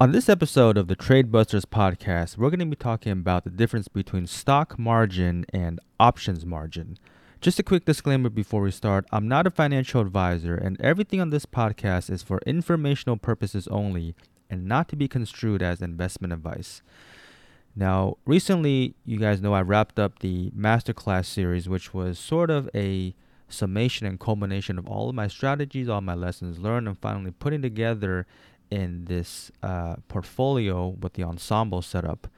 On this episode of the Trade Busters podcast, we're going to be talking about the difference between stock margin and options margin. Just a quick disclaimer before we start I'm not a financial advisor, and everything on this podcast is for informational purposes only and not to be construed as investment advice. Now, recently, you guys know I wrapped up the masterclass series, which was sort of a summation and culmination of all of my strategies, all my lessons learned, and finally putting together in this uh, portfolio with the ensemble setup.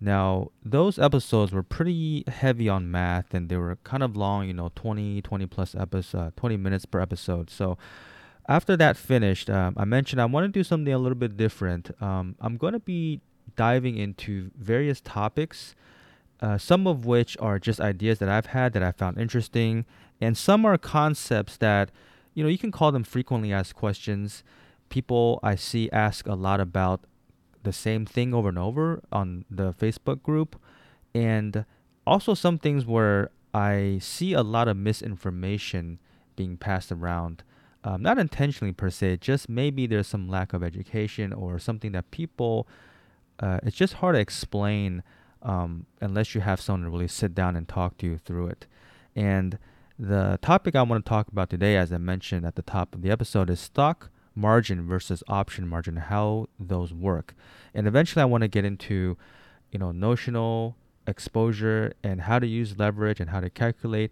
Now, those episodes were pretty heavy on math and they were kind of long, you know, 20, 20 plus episodes, uh, 20 minutes per episode. So, after that finished, um, I mentioned I want to do something a little bit different. Um, I'm going to be diving into various topics, uh, some of which are just ideas that I've had that I found interesting, and some are concepts that, you know, you can call them frequently asked questions people I see ask a lot about the same thing over and over on the Facebook group, and also some things where I see a lot of misinformation being passed around. Um, not intentionally per se, just maybe there's some lack of education or something that people, uh, it's just hard to explain um, unless you have someone to really sit down and talk to you through it. And the topic I want to talk about today, as I mentioned at the top of the episode, is stock margin versus option margin, how those work. And eventually I want to get into, you know, notional exposure and how to use leverage and how to calculate.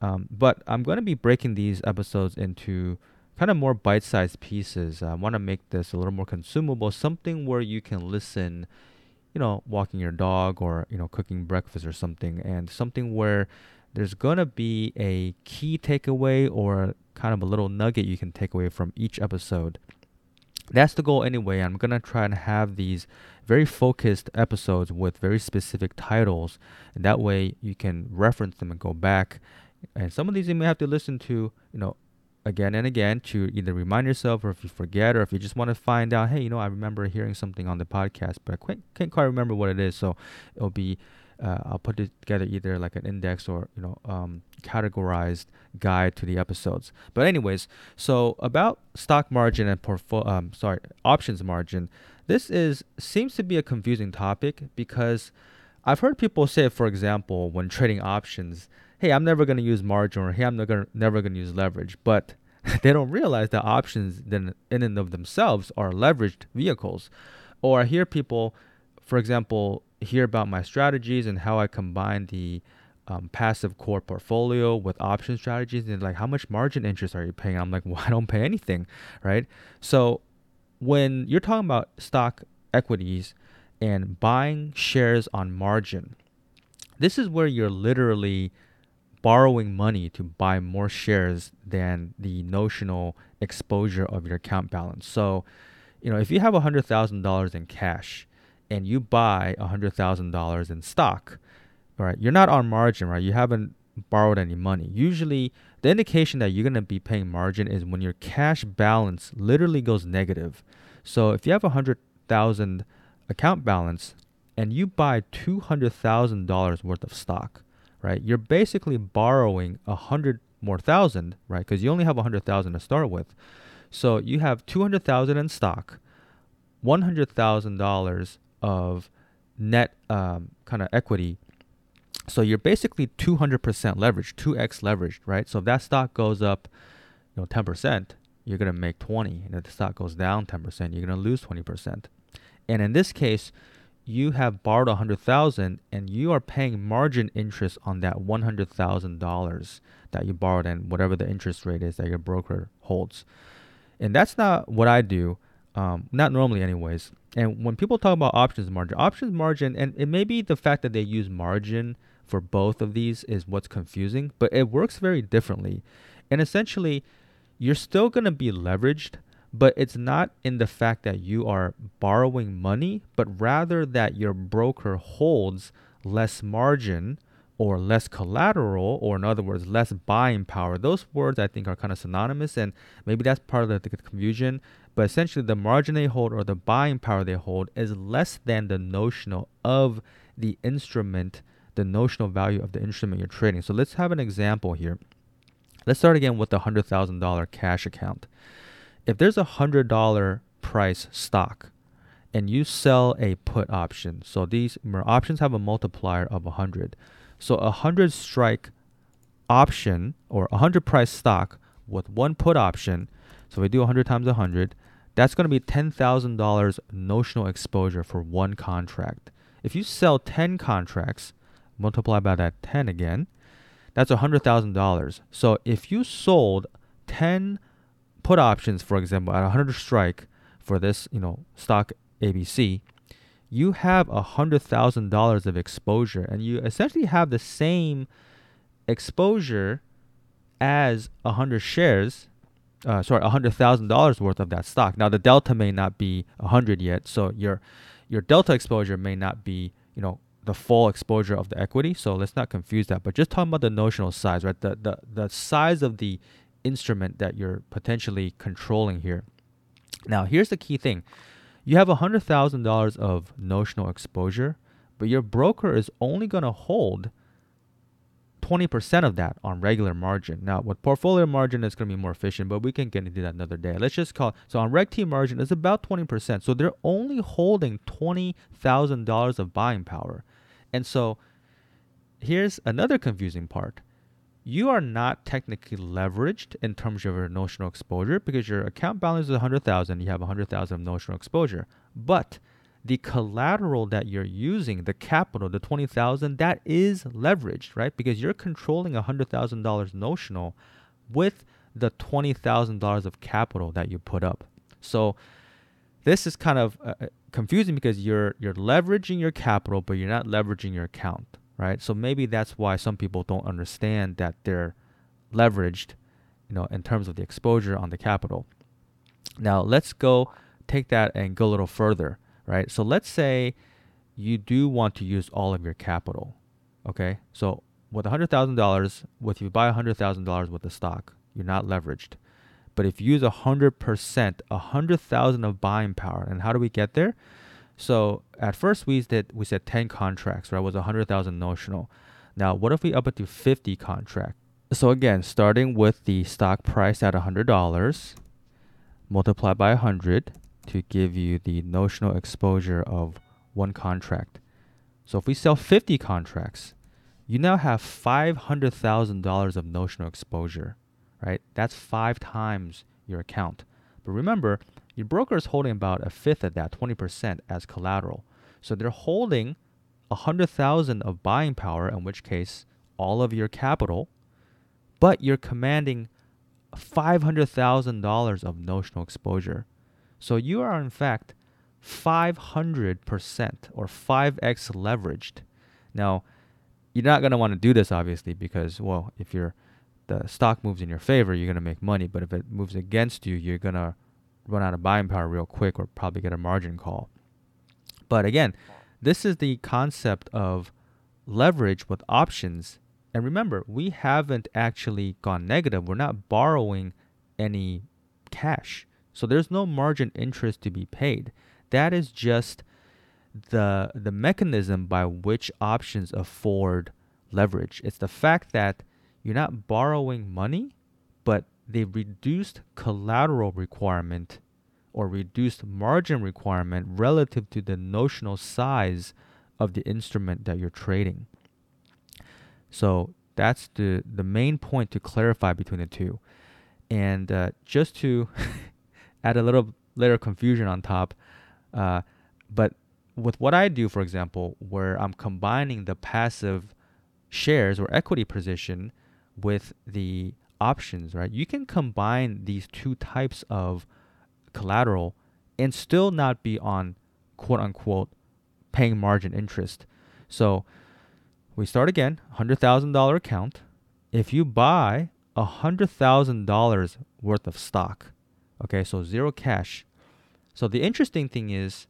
Um, but I'm going to be breaking these episodes into kind of more bite-sized pieces. I want to make this a little more consumable, something where you can listen, you know, walking your dog or, you know, cooking breakfast or something and something where there's going to be a key takeaway or kind of a little nugget you can take away from each episode. That's the goal anyway. I'm going to try and have these very focused episodes with very specific titles. And that way you can reference them and go back. And some of these you may have to listen to, you know, again and again to either remind yourself or if you forget or if you just want to find out, hey, you know, I remember hearing something on the podcast, but I can't, can't quite remember what it is. So it'll be uh, I'll put together either like an index or you know um, categorized guide to the episodes. But anyways, so about stock margin and portfolio, um, sorry, options margin. This is seems to be a confusing topic because I've heard people say, for example, when trading options, "Hey, I'm never going to use margin," or "Hey, I'm never never going to use leverage," but they don't realize that options then in and of themselves are leveraged vehicles. Or I hear people, for example, hear about my strategies and how I combine the um, passive core portfolio with option strategies and like how much margin interest are you paying? I'm like well i don't pay anything right? So when you're talking about stock equities and buying shares on margin this is where you're literally borrowing money to buy more shares than the notional exposure of your account balance. So you know if you have $100000 in cash and you buy $100,000 in stock, right? You're not on margin, right? You haven't borrowed any money. Usually, the indication that you're going to be paying margin is when your cash balance literally goes negative. So, if you have a 100,000 account balance and you buy $200,000 worth of stock, right? You're basically borrowing a 100 more thousand, right? Cuz you only have a 100,000 to start with. So, you have 200,000 in stock, $100,000 of net um, kind of equity. So you're basically 200% leverage, 2x leveraged, right? So if that stock goes up, you know, 10%, you're going to make 20. And if the stock goes down 10%, you're going to lose 20%. And in this case, you have borrowed 100,000 and you are paying margin interest on that $100,000 that you borrowed and whatever the interest rate is that your broker holds. And that's not what I do. Um, not normally, anyways. And when people talk about options margin, options margin, and it may be the fact that they use margin for both of these is what's confusing, but it works very differently. And essentially, you're still going to be leveraged, but it's not in the fact that you are borrowing money, but rather that your broker holds less margin or less collateral, or in other words, less buying power. Those words I think are kind of synonymous, and maybe that's part of the, confusion. But essentially, the margin they hold or the buying power they hold is less than the notional of the instrument, the notional value of the instrument you're trading. So let's have an example here. Let's start again with the $100,000 cash account. If there's a $100 price stock and you sell a put option. So these options have a multiplier of 100. So a 100 strike option or a 100 price stock with one put option. So if we do 100 times 100. That's going to be $10,000 notional exposure for one contract. If you sell 10 contracts, multiply by that 10 again, that's $100,000. So if you sold 10 put options, for example, at 100 strike for this, you know, stock ABC, you have $100,000 of exposure and you essentially have the same exposure as 100 shares uh, sorry, hundred thousand dollars worth of that stock. Now the delta may not be hundred yet, so your your delta exposure may not be you know the full exposure of the equity. So let's not confuse that. But just talking about the notional size, right? The the the size of the instrument that you're potentially controlling here. Now here's the key thing: you have hundred thousand dollars of notional exposure, but your broker is only going to hold 20% of that on regular margin. Now, with portfolio margin, it's going to be more efficient, but we can get into that another day. Let's just call so on Reg T margin is about 20%. So they're only holding $20,000 of buying power. And so here's another confusing part. You are not technically leveraged in terms of your notional exposure because your account balance is 100,000, you have 100,000 of notional exposure. But the collateral that you're using, the capital, the 20,000, that is leveraged, right? Because you're controlling $100,000 notional with the $20,000 of capital that you put up. So this is kind of uh, uh, confusing because you're you're leveraging your capital but you're not leveraging your account, right? So maybe that's why some people don't understand that they're leveraged, you know, in terms of the exposure on the capital. Now, let's go take that and go a little further right? So let's say you do want to use all of your capital, okay? So with $100,000, with you buy $100,000 worth of stock, you're not leveraged. But if you use 100%, 100,000 of buying power, and how do we get there? So at first we did we said 10 contracts, right? It was 100,000 notional. Now, what if we up it to 50 contract? So again, starting with the stock price at $100, multiply by 100, to give you the notional exposure of one contract. So if we sell 50 contracts, you now have $500,000 of notional exposure, right? That's five times your account. But remember, your broker is holding about a fifth of that, 20% as collateral. So they're holding 100,000 of buying power, in which case all of your capital, but you're commanding $500,000 of notional exposure. So you are in fact 500% or 5x leveraged. Now, you're not going to want to do this obviously because well, if you're the stock moves in your favor, you're going to make money, but if it moves against you, you're going to run out of buying power real quick or probably get a margin call. But again, this is the concept of leverage with options. And remember, we haven't actually gone negative. We're not borrowing any cash. So there's no margin interest to be paid. That is just the the mechanism by which options afford leverage. It's the fact that you're not borrowing money, but they reduced collateral requirement or reduced margin requirement relative to the notional size of the instrument that you're trading. So that's the the main point to clarify between the two. And uh, just to add a little layer of confusion on top. Uh, but with what I do, for example, where I'm combining the passive shares or equity position with the options, right? You can combine these two types of collateral and still not be on quote unquote paying margin interest. So we start again, $100,000 account. If you buy $100,000 worth of stock, Okay, so zero cash. So the interesting thing is,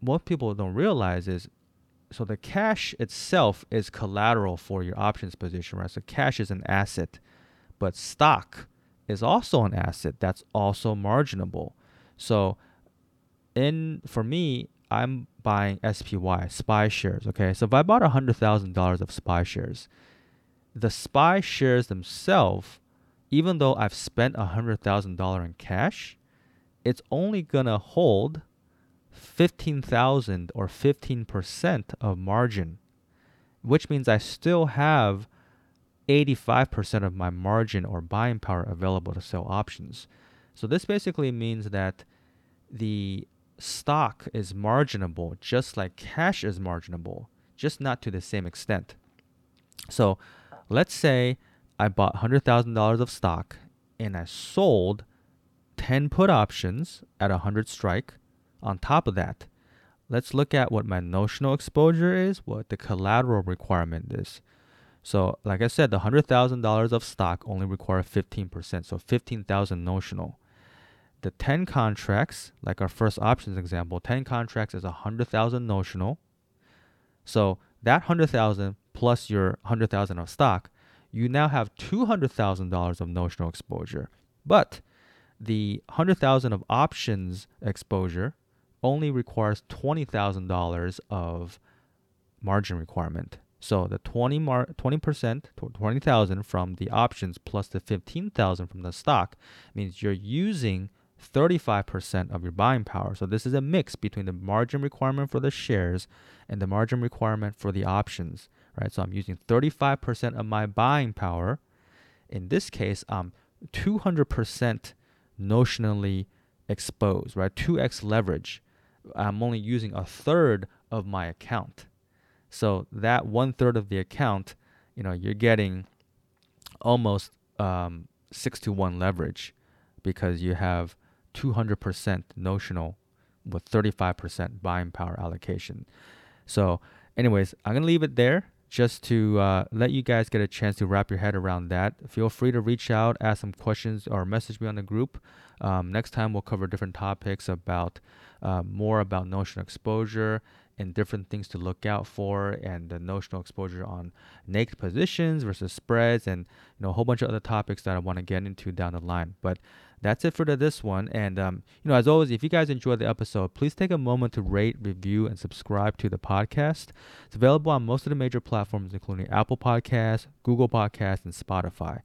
what people don't realize is, so the cash itself is collateral for your options position, right? So cash is an asset, but stock is also an asset that's also marginable. So in for me, I'm buying SPY, SPY shares. Okay, so if I bought hundred thousand dollars of SPY shares, the SPY shares themselves even though I've spent $100,000 in cash, it's only going to hold 15,000 or 15% of margin, which means I still have 85% of my margin or buying power available to sell options. So this basically means that the stock is marginable just like cash is marginable, just not to the same extent. So let's say I bought $100,000 of stock and I sold 10 put options at 100 strike. On top of that, let's look at what my notional exposure is, what the collateral requirement is. So, like I said, the $100,000 of stock only require 15%, so 15,000 notional. The 10 contracts, like our first options example, 10 contracts is 100,000 notional. So, that 100,000 plus your 100,000 of stock, you now have $200,000 of notional exposure. But the 100,000 of options exposure only requires $20,000 of margin requirement. So the 20 mar- 20% 20,000 from the options plus the 15,000 from the stock means you're using 35% of your buying power. So this is a mix between the margin requirement for the shares and the margin requirement for the options, right? So I'm using 35% of my buying power. In this case, I'm 200% notionally exposed, right? 2x leverage. I'm only using a third of my account. So that one third of the account, you know, you're getting almost um, six to one leverage because you have 200% notional with 35% buying power allocation. So, anyways, I'm gonna leave it there just to uh, let you guys get a chance to wrap your head around that. Feel free to reach out, ask some questions, or message me on the group. Um, next time we'll cover different topics about uh, more about notion exposure and different things to look out for and the notional exposure on naked positions versus spreads and you know a whole bunch of other topics that I want to get into down the line. But that's it for this one. And um, you know, as always, if you guys enjoyed the episode, please take a moment to rate, review, and subscribe to the podcast. It's available on most of the major platforms, including Apple Podcasts, Google Podcasts, and Spotify.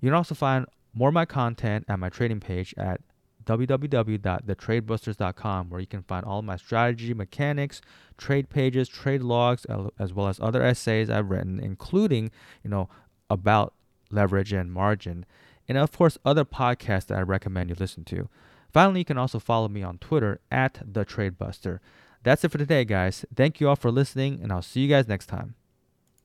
You can also find more of my content at my trading page at www.thetradebusters.com, where you can find all my strategy, mechanics, trade pages, trade logs, as well as other essays I've written, including, you know, about leverage and margin, and of course, other podcasts that I recommend you listen to. Finally, you can also follow me on Twitter at the Trade Buster. That's it for today, guys. Thank you all for listening, and I'll see you guys next time.